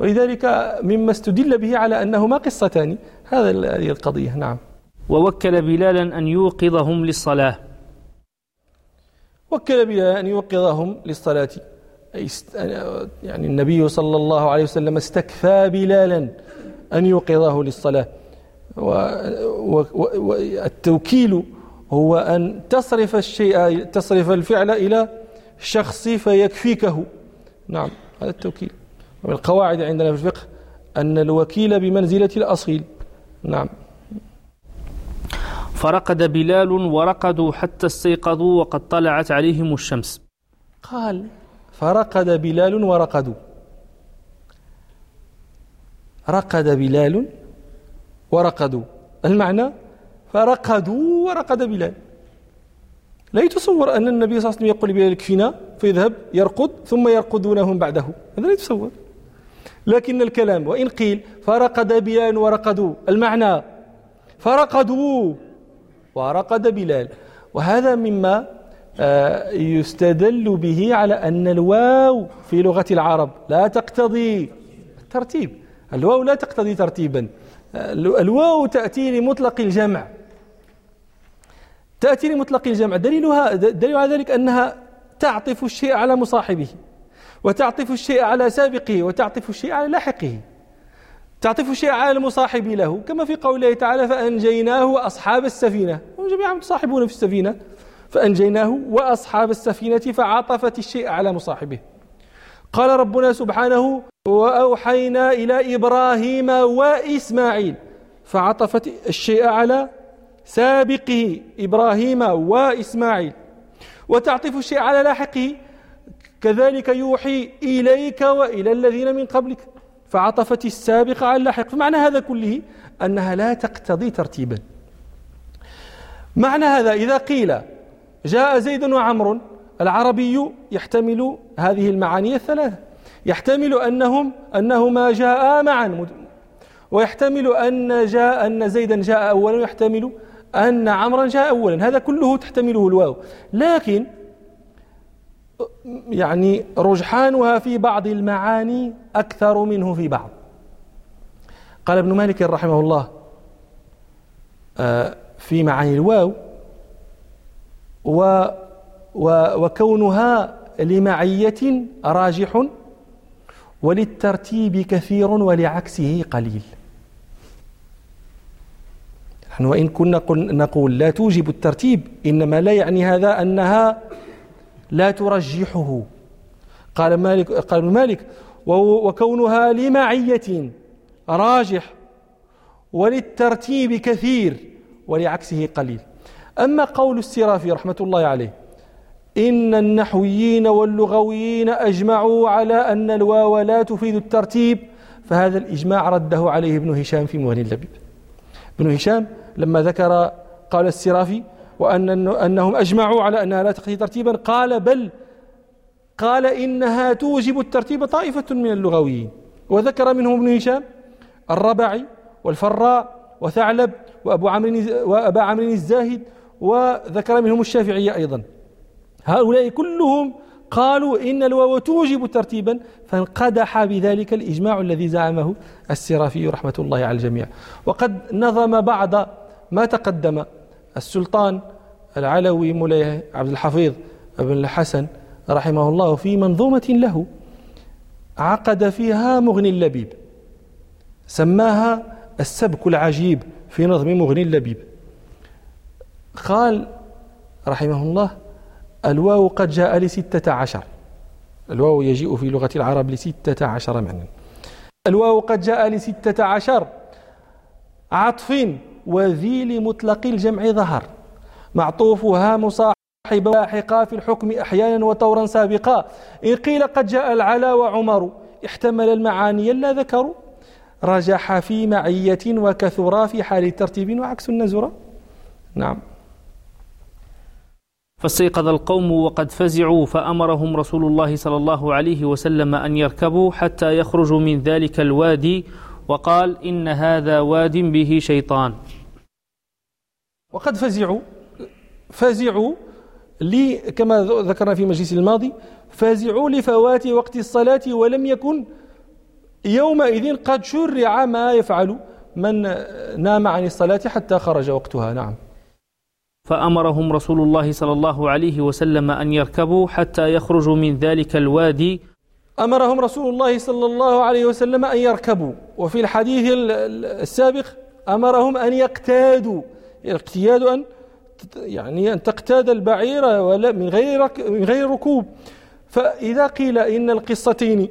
ولذلك مما استدل به على أنهما قصتان. هذا هذه القضية. نعم. ووكل بلالا أن يوقظهم للصلاة. وكل بلالا أن يوقظهم للصلاة. يعني النبي صلى الله عليه وسلم استكفى بلالا أن يوقظه للصلاة. والتوكيل هو أن تصرف الشيء تصرف الفعل إلى شخص فيكفيكه. نعم هذا التوكيل. ومن القواعد عندنا في الفقه أن الوكيل بمنزلة الأصيل. نعم. فرقد بلال ورقدوا حتى استيقظوا وقد طلعت عليهم الشمس. قال فرقد بلال ورقدوا. رقد بلال ورقدوا. المعنى فرقدوا ورقد بلال. لا يتصور أن النبي صلى الله عليه وسلم يقول لبلال اكفنا فيذهب يرقد ثم يرقدونهم بعده. هذا لا يتصور. لكن الكلام وإن قيل فرقد بلال ورقدوا المعنى فرقدوا ورقد بلال. وهذا مما يستدل به على أن الواو في لغة العرب لا تقتضي الترتيب. الواو لا تقتضي ترتيبا. آه، الواو تأتي لمطلق الجمع. تأتي لمطلق الجمع. دليلها دليل على ذلك أنها تعطف الشيء على مصاحبه وتعطف الشيء على سابقه وتعطف الشيء على لاحقه. تعطف الشيء على المصاحب له. كما في قوله تعالى فأنجيناه وأصحاب السفينة. هم جميعا متصاحبون في السفينة. فأنجيناه وأصحاب السفينة فعطفت الشيء على مصاحبه. قال ربنا سبحانه وأوحينا إلى إبراهيم وإسماعيل. فعطفت الشيء على سابقه إبراهيم وإسماعيل. وتعطف الشيء على لاحقه. كذلك يوحي إليك وإلى الذين من قبلك. فعطفت السابق على اللاحق. فمعنى هذا كله أنها لا تقتضي ترتيبا. معنى هذا إذا قيل جاء زيد وعمر العربي يحتمل هذه المعاني الثلاثة. يحتمل أنهم أنهما جاء معا. ويحتمل أن جاء أن زيدا جاء أولا. ويحتمل أن عمرا جاء أولا. هذا كله تحتمله الواو. لكن يعني رجحانها في بعض المعاني أكثر منه في بعض. قال ابن مالك رحمه الله آه، في معاني الواو و وكونها لمعية راجح وللترتيب كثير ولعكسه قليل. نحن وإن كنا نقول لا توجب الترتيب إنما لا يعني هذا أنها لا ترجحه. قال مالك قال مالك وكونها لمعية راجح وللترتيب كثير ولعكسه قليل. أما قول السرافي رحمة الله عليه إن النحويين واللغويين أجمعوا على أن الواو لا تفيد الترتيب فهذا الإجماع رده عليه ابن هشام في مغني اللبيب ابن هشام لما ذكر قال السرافي وأن أنهم أجمعوا على أنها لا تقتضي ترتيبا قال بل قال إنها توجب الترتيب طائفة من اللغويين. وذكر منهم ابن هشام الربعي والفراء وثعلب وأبو عمرو وأبا عمرو الزاهد وذكر منهم الشافعية أيضا. هؤلاء كلهم قالوا إن الواو توجب ترتيبا فانقدح بذلك الإجماع الذي زعمه السرافي رحمة الله على الجميع. وقد نظم بعض ما تقدم السلطان العلوي مولاي عبد الحفيظ بن الحسن رحمه الله في منظومة له عقد فيها مغني اللبيب سماها السبك العجيب في نظم مغني اللبيب. قال رحمه الله الواو قد جاء لستة عشر. الواو يجيء في لغة العرب لستة عشر معنى. الواو قد جاء لستة عشر. عطف وذي لمطلق الجمع ظهر. معطوفها مصاحب لاحقا في الحكم أحيانا وطورا سابقا. إن قيل قد جاء العلا وعمر احتمل المعاني لا ذكروا. رجح في معية وكثرا في حال ترتيب وعكس النزرة نعم. فاستيقظ القوم وقد فزعوا فأمرهم رسول الله صلى الله عليه وسلم أن يركبوا حتى يخرجوا من ذلك الوادي وقال إن هذا واد به شيطان. وقد فزعوا فزعوا لي كما ذكرنا في المجلس الماضي فزعوا لفوات وقت الصلاة ولم يكن يومئذ قد شرع ما يفعل من نام عن الصلاة حتى خرج وقتها. نعم. فأمرهم رسول الله صلى الله عليه وسلم أن يركبوا حتى يخرجوا من ذلك الوادي. أمرهم رسول الله صلى الله عليه وسلم أن يركبوا. وفي الحديث السابق أمرهم أن يقتادوا. الاقتياد أن يعني أن تقتاد البعير ولا من غير من غير ركوب. فإذا قيل إن القصتين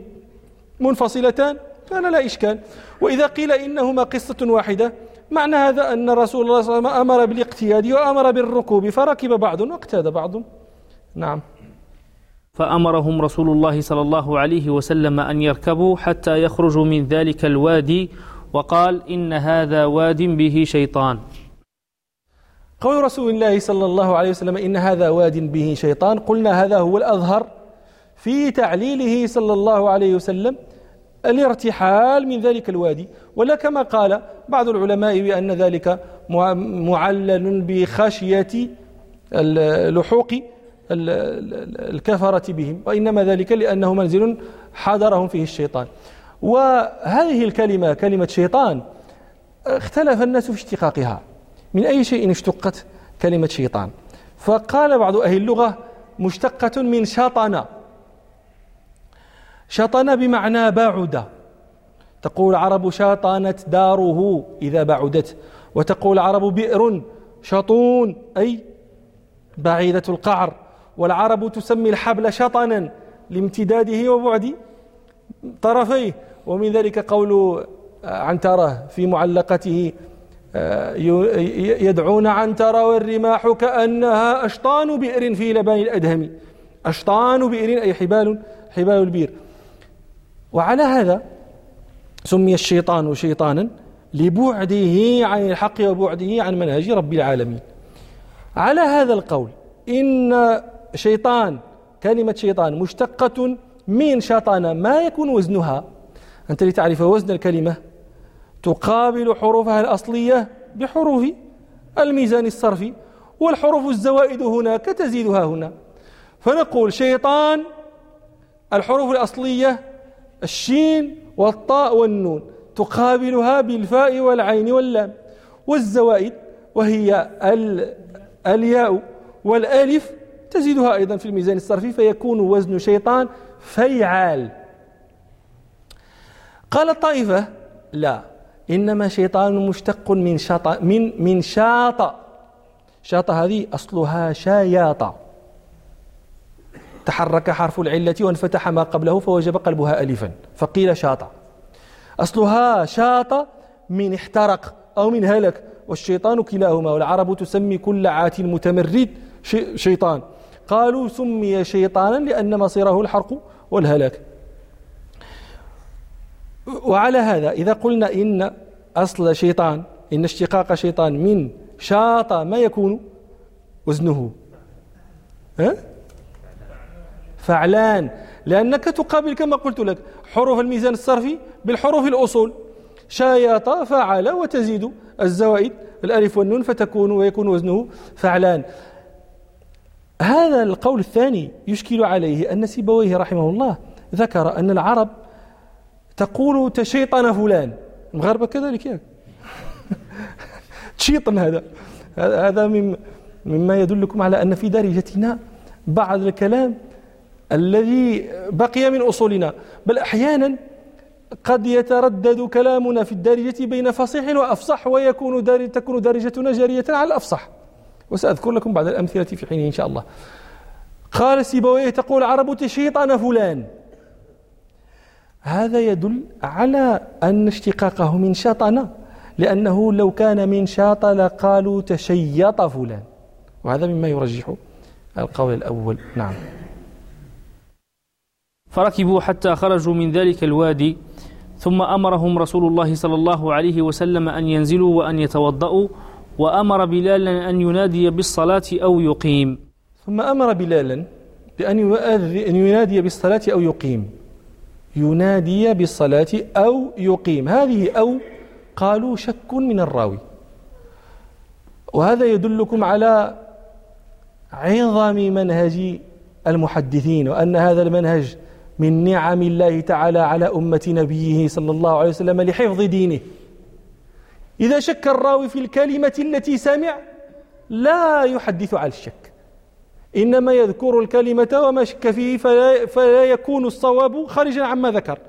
منفصلتان كان لا إشكال. وإذا قيل إنهما قصة واحدة معنى هذا أن رسول الله صلى الله عليه وسلم أمر بالاقتياد وأمر بالركوب فركب بعض واقتاد بعض. نعم. فأمرهم رسول الله صلى الله عليه وسلم أن يركبوا حتى يخرجوا من ذلك الوادي وقال إن هذا واد به شيطان. قول رسول الله صلى الله عليه وسلم إن هذا واد به شيطان قلنا هذا هو الأظهر في تعليله صلى الله عليه وسلم الارتحال من ذلك الوادي. ولا كما قال بعض العلماء بأن ذلك معلل بخشية لحوق الكفرة بهم وإنما ذلك لأنه منزل حضرهم فيه الشيطان. وهذه الكلمة كلمة شيطان اختلف الناس في اشتقاقها. من أي شيء اشتقت كلمة شيطان؟ فقال بعض أهل اللغة مشتقة من شطن شطن بمعنى بعد. تقول العرب شاطنت داره إذا بعدت وتقول العرب بئر شطون أي بعيدة القعر. والعرب تسمي الحبل شطنا لامتداده وبعد طرفيه. ومن ذلك قول عنترة في معلقته آه، يدعون عنترة والرماح كأنها أشطان بئر في لبان الأدهم. أشطان بئر أي حبال حبال البير. وعلى هذا سمي الشيطان شيطانا لبعده عن الحق وبعده عن منهج رب العالمين. على هذا القول إن شيطان كلمة شيطان مشتقة من شطن ما يكون وزنها. أنت لتعرف وزن الكلمة تقابل حروفها الأصلية بحروف الميزان الصرفي والحروف الزوائد هناك تزيدها هنا. فنقول شيطان الحروف الأصلية الشين والطاء والنون تقابلها بالفاء والعين واللام والزوائد وهي الياء والألف تزيدها أيضا في الميزان الصرفي فيكون وزن شيطان فيعال. قال الطائفة لا إنما شيطان مشتق من شاط من من شاط. شاط هذه أصلها شاياط. تحرك حرف العلة وانفتح ما قبله فوجب قلبها ألفا. فقيل شاط. أصلها شاط من احترق أو من هلك والشيطان كلاهما والعرب تسمي كل عات متمرد شيطان. قالوا سمي شيطانا لأن مصيره الحرق والهلاك وعلى هذا إذا قلنا إن أصل شيطان إن اشتقاق شيطان من شاط ما يكون وزنه. ها؟ فعلان لأنك تقابل كما قلت لك حروف الميزان الصرفي بالحروف الأصول. شايط فعل وتزيد الزوائد الألف والنون فتكون ويكون وزنه فعلان. هذا القول الثاني يشكل عليه أن سيبويه رحمه الله ذكر أن العرب تقول تشيطن فلان. المغاربة كذلك ياك تشيطن هذا. هذا مما يدلكم على أن في دارجتنا بعض الكلام الذي بقي من أصولنا بل أحيانا قد يتردد كلامنا في الدارجة بين فصيح وأفصح ويكون دار تكون دارجتنا جارية على الأفصح. وسأذكر لكم بعض الأمثلة في حينه إن شاء الله. قال سيبويه تقول عرب تشيطن فلان. هذا يدل على أن اشتقاقه من شطن لأنه لو كان من شاط لقالوا تشيط فلان. وهذا مما يرجح القول الأول. نعم. فركبوا حتى خرجوا من ذلك الوادي ثم أمرهم رسول الله صلى الله عليه وسلم أن ينزلوا وأن يتوضأوا وأمر بلالا أن ينادي بالصلاة أو يقيم. ثم أمر بلالا بأن ينادي بالصلاة أو يقيم. ينادي بالصلاة أو يقيم. هذه أو قالوا شك من الراوي. وهذا يدلكم على عظم منهج المحدثين وأن هذا المنهج من نعم الله تعالى على أمة نبيه صلى الله عليه وسلم لحفظ دينه. إذا شك الراوي في الكلمة التي سمع لا يحدث على الشك. إنما يذكر الكلمة وما شك فيه فلا, فلا يكون الصواب خارجا عما ذكر.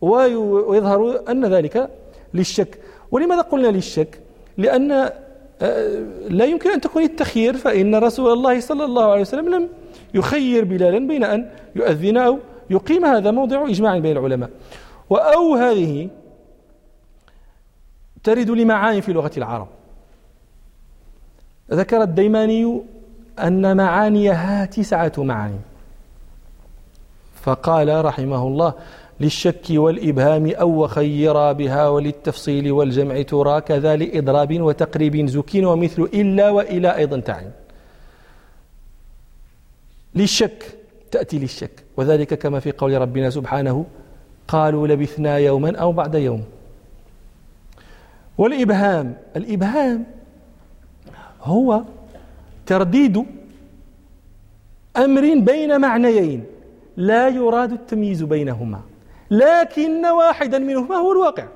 ويظهر أن ذلك للشك. ولماذا قلنا للشك؟ لأن آه، لا يمكن أن تكون التخيير فإن رسول الله صلى الله عليه وسلم لم يخير بلالا بين أن يؤذن أو يقيم هذا موضع إجماع بين العلماء. وأو هذه ترد لمعاني في لغة العرب. ذكر الديماني أن معانيها تسعة معاني. فقال رحمه الله للشك والإبهام أو وخيرا بها وللتفصيل والجمع ترى كذا لإضراب وتقريب زكين ومثل إلا وإلى أيضا تعين. للشك تأتي للشك. وذلك كما في قول ربنا سبحانه قالوا لبثنا يوما أو بعد يوم. والإبهام الإبهام هو ترديد أمر بين معنيين. لا يراد التمييز بينهما لكن واحدا منهما هو الواقع.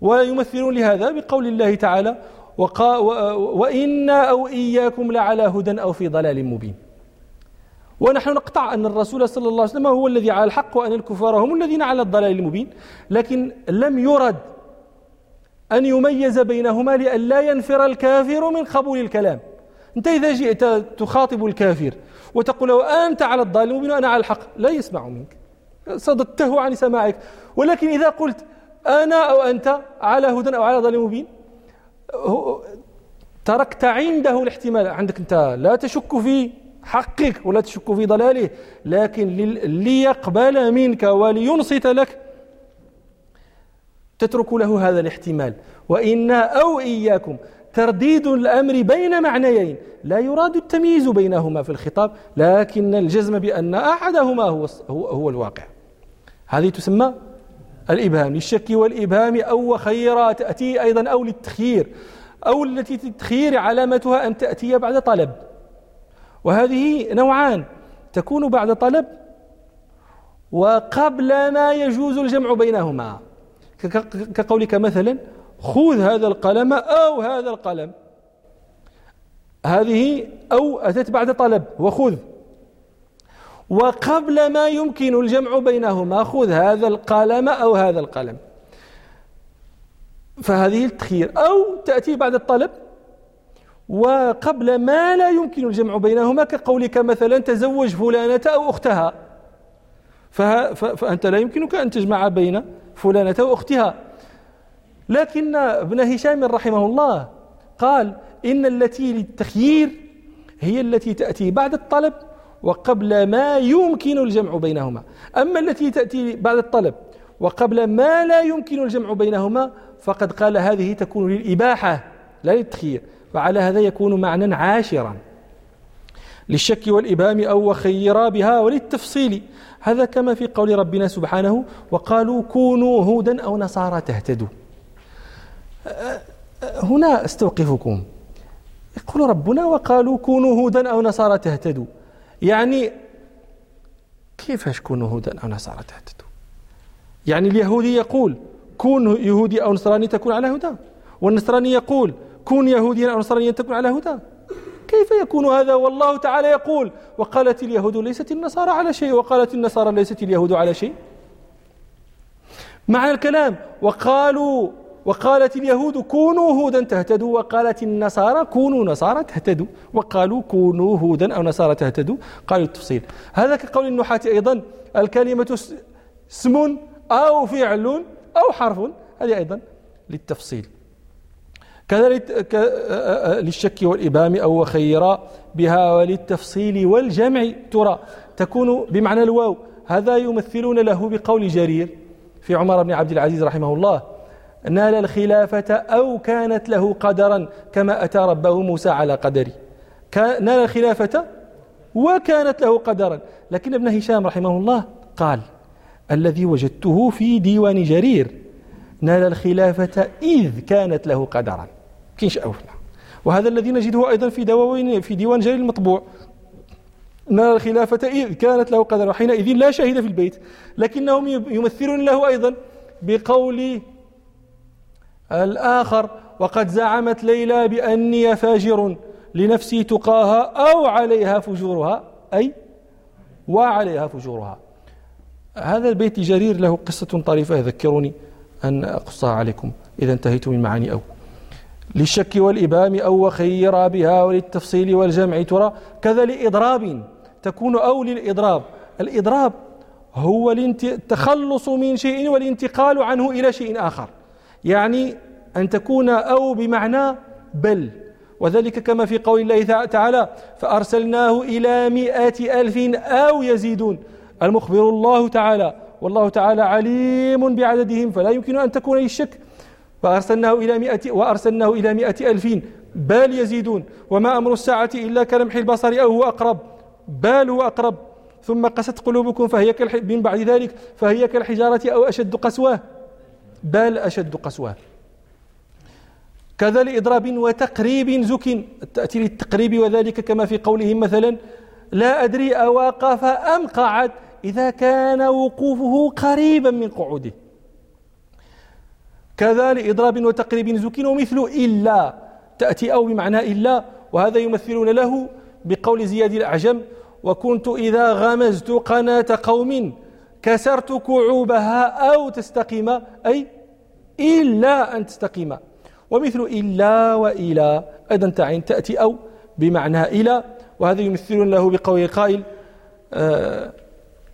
ويمثلون لهذا بقول الله تعالى وقا وإنا أو إياكم لعلى هدى أو في ضلال مبين. ونحن نقطع أن الرسول صلى الله عليه وسلم هو الذي على الحق وأن الكفار هم الذين على الضلال المبين. لكن لم يرد أن يميز بينهما لئلا ينفر الكافر من قبول الكلام. أنت إذا جئت تخاطب الكافر وتقول له أنت على الضال المبين وأنا على الحق لا يسمع منك. صددته عن سماعك. ولكن إذا قلت أنا أو أنت على هدى أو على ضال مبين تركت عنده الاحتمال. عندك أنت لا تشك في حقك ولا تشك في ضلاله لكن ليقبل منك ولينصت لك. تترك له هذا الاحتمال. وإنا أو إياكم ترديد الأمر بين معنيين لا يراد التمييز بينهما في الخطاب لكن الجزم بأن أحدهما هو, هو, الواقع. هذه تسمى الإبهام. للشك والإبهام أو خيرا تأتي أيضا أو للتخيير أو التي التخيير علامتها أن تأتي بعد طلب. وهذه نوعان تكون بعد طلب وقبل ما يجوز الجمع بينهما. كقولك مثلا خذ هذا القلم أو هذا القلم. هذه أو أتت بعد طلب وخذ. وقبل ما يمكن الجمع بينهما خذ هذا القلم أو هذا القلم. فهذه التخيير أو تأتي بعد الطلب وقبل ما لا يمكن الجمع بينهما كقولك مثلا تزوج فلانة أو أختها. فأنت لا يمكنك أن تجمع بين فلانة وأختها لكن ابن هشام رحمه الله قال إن التي للتخيير هي التي تأتي بعد الطلب وقبل ما يمكن الجمع بينهما. أما التي تأتي بعد الطلب وقبل ما لا يمكن الجمع بينهما فقد قال هذه تكون للإباحة لا للتخيير. فعلى هذا يكون معنى عاشرا. للشك والإبهام أو وخيرا بها وللتفصيل. هذا كما في قول ربنا سبحانه وقالوا كونوا هودا أو نصارى تهتدوا. هنا أستوقفكم. يقول ربنا وقالوا كونوا هودا أو نصارى تهتدوا. يعني كيفاش كونوا هودا أو نصارى تهتدوا؟ يعني اليهودي يقول كون يهودي أو نصراني تكون على هدى والنصراني يقول كون يهوديا أو نصرانيا تكون على هدى. كيف يكون هذا؟ والله تعالى يقول وقالت اليهود ليست النصارى على شيء وقالت النصارى ليست اليهود على شيء. معنى الكلام وقالوا وقالت اليهود كونوا هودا تهتدوا وقالت النصارى كونوا نصارى تهتدوا وقالوا كونوا هودا أو نصارى تهتدوا. قالوا التفصيل. هذا كقول النحاة أيضا الكلمة اسم أو فعل أو حرف هذه أيضا للتفصيل. كذلك للشك والإبهام أو خيرا بها وللتفصيل والجمع ترى تكون بمعنى الواو. هذا يمثلون له بقول جرير في عمر بن عبد العزيز رحمه الله. نال الخلافة أو كانت له قدرا كما أتى ربه موسى على قدره. نال الخلافة وكانت له قدرا. لكن ابن هشام رحمه الله قال الذي وجدته في ديوان جرير نال الخلافة إذ كانت له قدرا. كاينش أوفنا وهذا الذي نجده أيضا في دواوين في ديوان جرير المطبوع. نال الخلافة إذ كانت له قدر وحينئذ لا شهد في البيت لكنهم يمثلون له أيضا بقول الآخر وقد زعمت ليلى بأني فاجر لنفسي تقاها أو عليها فجورها. أي وعليها فجورها. هذا البيت جرير له قصة طريفة يذكرني أن أقصها عليكم. إذا انتهيت من معاني أو للشك والإبهام أو وخير بها وللتفصيل والجمع. ترى كذا لإضراب تكون أو للإضراب. الإضراب هو التخلص من شيء والانتقال عنه إلى شيء آخر. يعني أن تكون أو بمعنى بل. وذلك كما في قول الله تعالى فأرسلناه إلى مئة ألف أو يزيدون. المخبر الله تعالى. والله تعالى عليم بعددهم. فلا يمكن أن تكون الشك فأرسلناه إلى مئة وأرسلناه إلى مئة ألف بل يزيدون. وما أمر الساعة إلا كلمح البصر أو هو أقرب. بل هو أقرب. ثم قست قلوبكم فهي من بعد ذلك فهي كالحجارة أو أشد قسوة. بل أشد قسوة. كذا لإضراب وتقريب زك. تأتي للتقريب وذلك كما في قولهم مثلا لا أدري أواقف أم قعد إذا كان وقوفه قريبا من قعوده. كذا لإضراب وتقريب زك ومثل إلا تأتي أو بمعنى إلا وهذا يمثلون له بقول زياد الأعجم وكنت إذا غمزت قناة قوم كسرت كعوبها أو تستقيم أي إلا أن تستقيم. ومثل إلا وإلى أيضا تعين تأتي أو بمعنى إلى وهذا يمثلون له بقول القائل آه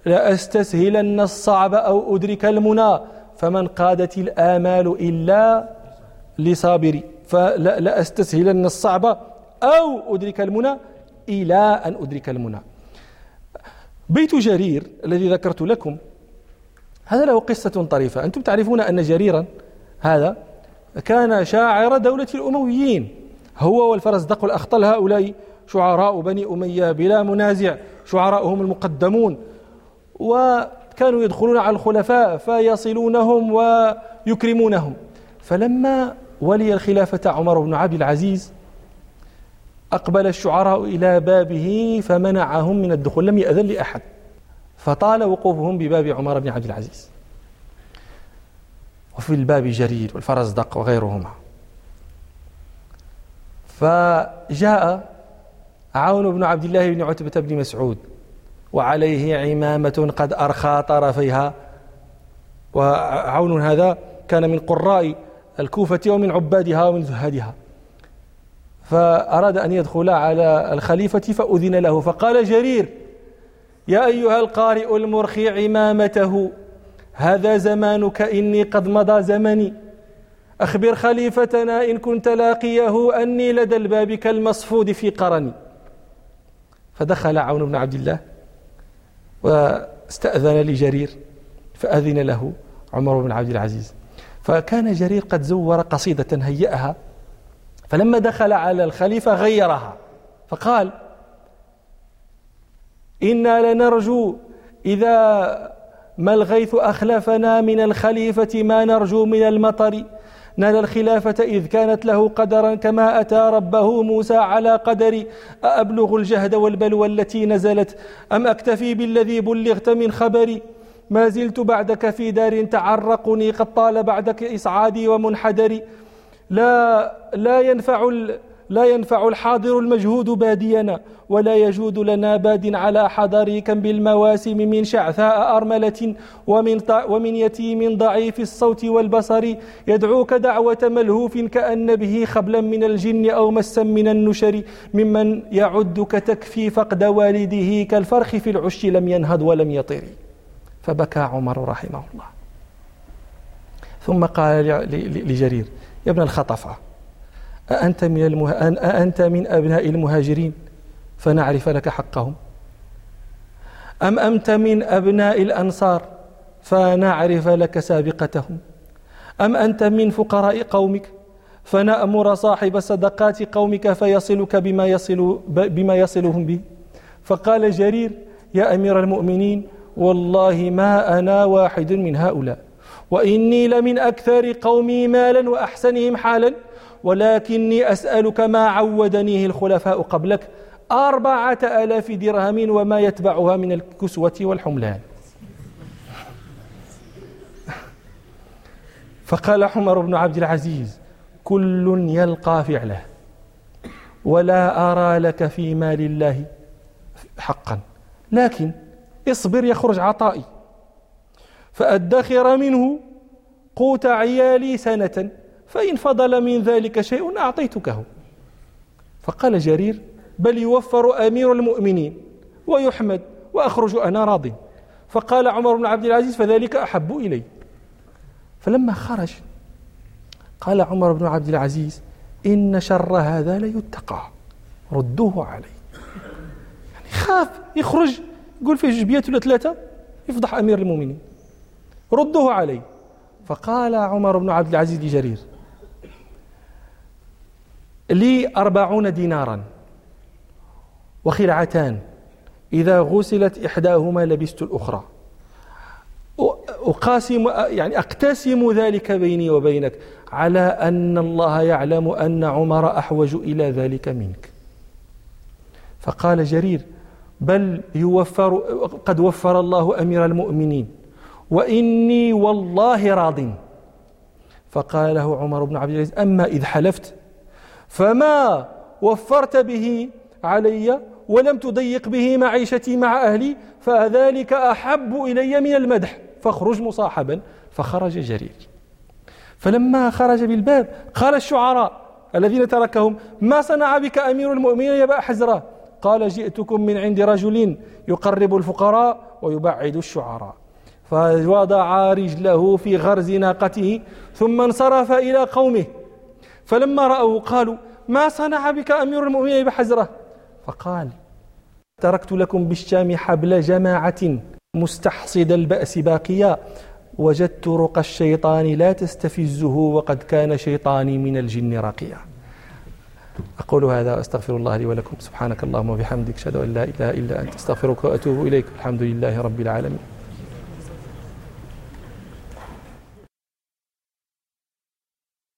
لأستسهلن الصعب أو أدرك المنى. فمن قادت الآمال إلا لصابري فلأستسهلن الصعب أو أدرك المنى إلى أن أدرك المنى. بيت جرير الذي ذكرت لكم هذا له قصة طريفة. أنتم تعرفون أن جريرا هذا كان شاعر دولة الأمويين هو والفرزدق والأخطل هؤلاء شعراء بني أمية بلا منازع شعراءهم المقدمون وكانوا يدخلون على الخلفاء فيصلونهم ويكرمونهم. فلما ولي الخلافة عمر بن عبد العزيز أقبل الشعراء إلى بابه فمنعهم من الدخول لم يأذن لأحد. فطال وقوفهم بباب عمر بن عبد العزيز. وفي الباب جرير والفرزدق وغيرهما. فجاء عون بن عبد الله بن عتبة بن مسعود. وعليه عمامة قد أرخى طرفيها. وعون هذا كان من قراء الكوفة ومن عبادها ومن زهادها. فأراد أن يدخل على الخليفة فأذن له فقال جرير يا أيها القارئ المرخي عمامته هذا زمانك إني قد مضى زمني. أخبر خليفتنا إن كنت لاقيه أني لدى الباب كالمصفود في قرني. فدخل عون بن عبد الله. واستأذن لجرير فأذن له عمر بن عبد العزيز. فكان جرير قد زور قصيدة هيأها فلما دخل على الخليفة غيرها فقال إنا لنرجو إذا ما الغيث أخلفنا من الخليفة ما نرجو من المطر نال الخلافة إذ كانت له قدرا كما أتى ربه موسى على قدر. أأبلغ الجهد والبلوى التي نزلت؟ أم أكتفي بالذي بلغت من خبري ما زلت بعدك في دار تعرقني قد طال بعدك إسعادي ومنحدري. لا لا ينفع لا ينفع الحاضر المجهود بادينا ولا يجود لنا باد على حضر كم بالمواسم من شعثاء أرملة ومن, ومن يتيم ضعيف الصوت والبصر. يدعوك دعوة ملهوف كأن به خبلا من الجن أو مسا من النشر. ممن يعدك تكفي فقد والده كالفرخ في العش لم ينهض ولم يطر. فبكى عمر رحمه الله. ثم قال لجرير يا ابن الخطفة أأنت من, المه... أأنت من أبناء المهاجرين فنعرف لك حقهم. أم أنت من أبناء الأنصار فنعرف لك سابقتهم. أم أنت من فقراء قومك فنأمر صاحب صدقات قومك فيصلك بما يصل بما يصلهم به. فقال جرير يا أمير المؤمنين والله ما أنا واحد من هؤلاء وإني لمن أكثر قومي مالا وأحسنهم حالا. ولكني أسألك ما عودنيه الخلفاء قبلك؟ أربعة آلاف درهم وما يتبعها من الكسوة والحملان. فقال عمر بن عبد العزيز كل يلقى فعله ولا أرى لك في مال الله حقا. لكن اصبر يخرج عطائي. فأدخر منه قوت عيالي سنة. فإن فضل من ذلك شيء أعطيتكه. فقال جرير بل يوفر أمير المؤمنين ويحمد وأخرج أنا راض. فقال عمر بن عبد العزيز فذلك أحب إلي. فلما خرج قال عمر بن عبد العزيز إن شر هذا ليتقى ردوه علي. يعني خاف يخرج يقول فيه جبيات ولا ثلاثة يفضح أمير المؤمنين. ردوه علي. فقال عمر بن عبد العزيز لجرير لي أربعون دينارا. وخلعتان. إذا غسلت إحداهما لبست الأخرى. أقاسم يعني أقتسم ذلك بيني وبينك على أن الله يعلم أن عمر أحوج إلى ذلك منك. فقال جرير بل يوفر قد وفر الله أمير المؤمنين. وإني والله راض. فقال له عمر بن عبد العزيز أما إذ حلفت فما وفرت به علي ولم تضيق به معيشتي مع أهلي فذلك أحب إلي من المدح. فاخرج مصاحبا فخرج جرير. فلما خرج بالباب قال الشعراء الذين تركهم ما صنع بك أمير المؤمنين يا حزرة؟ قال جئتكم من عند رجل يقرب الفقراء ويبعد الشعراء. فوضع رجله في غرز ناقته ثم انصرف إلى قومه. فلما رأوه قالوا ما صنع بك أمير المؤمنين بحزرة فقال تركت لكم بالشام حبل جماعة مستحصد البأس باقيا وجدت رقى الشيطان لا تستفزه وقد كان شيطاني من الجن راقيا. أقول هذا وأستغفر الله لي ولكم. سبحانك اللهم وبحمدك أشهد أن لا إله إلا أنت أستغفرك وأتوب إليك. الحمد لله رب العالمين.